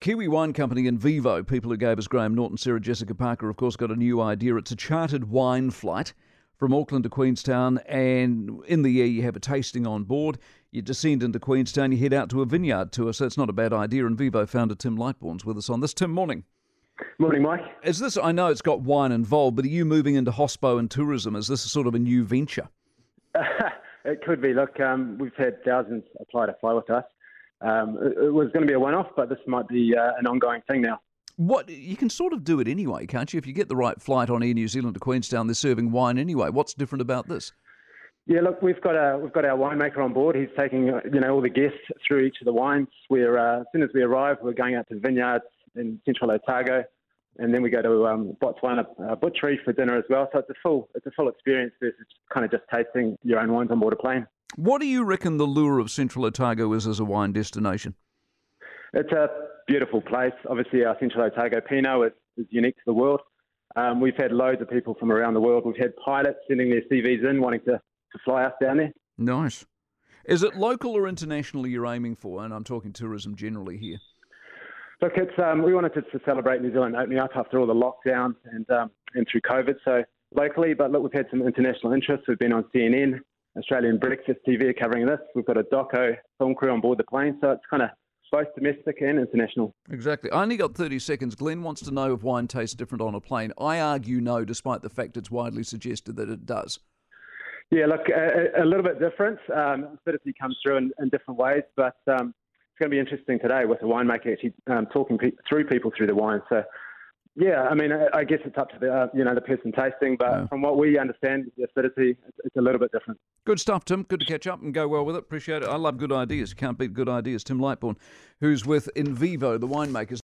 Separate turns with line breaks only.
Kiwi Wine Company Invivo, people who gave us Graham Norton, Sarah Jessica Parker, of course, got a new idea. It's a chartered wine flight from Auckland to Queenstown, and in the year you have a tasting on board. You descend into Queenstown, you head out to a vineyard tour, so it's not a bad idea. Invivo founder Tim Lightbourne's with us on this. Tim, morning.
Morning, Mike.
Is this? I know it's got wine involved, but are you moving into hospo and tourism? Is this sort of a new venture?
it could be. Look, um, we've had thousands apply to fly with us. Um, it, it, was going to be a one-off, but this might be uh, an ongoing thing now.
What you can sort of do it anyway, can't you? If you get the right flight on Air New Zealand to Queenstown, they're serving wine anyway. What's different about this?
Yeah, look, we've got a we've got our winemaker on board. He's taking uh, you know all the guests through each of the wines. We're uh, as soon as we arrive, we're going out to vineyards in Central Otago, and then we go to um, Botswana uh, Butchery for dinner as well. So it's a full it's a full experience versus kind of just tasting your own wines on board a plane.
What do you reckon the lure of Central Otago is as a wine destination?
It's a beautiful place. Obviously, our Central Otago Pinot is, is unique to the world. Um, we've had loads of people from around the world. We've had pilots sending their CVs in, wanting to, to fly us down there.
Nice. Is it local or international you're aiming for? And I'm talking tourism generally here.
Look, it's um, we wanted to, to, celebrate New Zealand opening up after all the lockdowns and um, and through COVID. So locally, but look, we've had some international interest. We've been on CNN, Australian Breakfast TV covering this. We've got a doco film crew on board the plane, so it's kind of both domestic and international.
Exactly. I only got 30 seconds. Glenn wants to know if wine tastes different on a plane. I argue no, despite the fact it's widely suggested that it does.
Yeah, look, a, a little bit different. Um, acidity comes through in, in different ways, but um, it's going to be interesting today with the winemaker actually um, talking pe- through people through the wine. So yeah, I mean, I guess it's up to the uh, you know the person tasting, but yeah. from what we understand, the acidity it's, a little bit different.
Good stuff, Tim. Good to catch up and go well with it. Appreciate it. I love good ideas. Can't beat good ideas. Tim Lightbourne, who's with Invivo, the winemakers.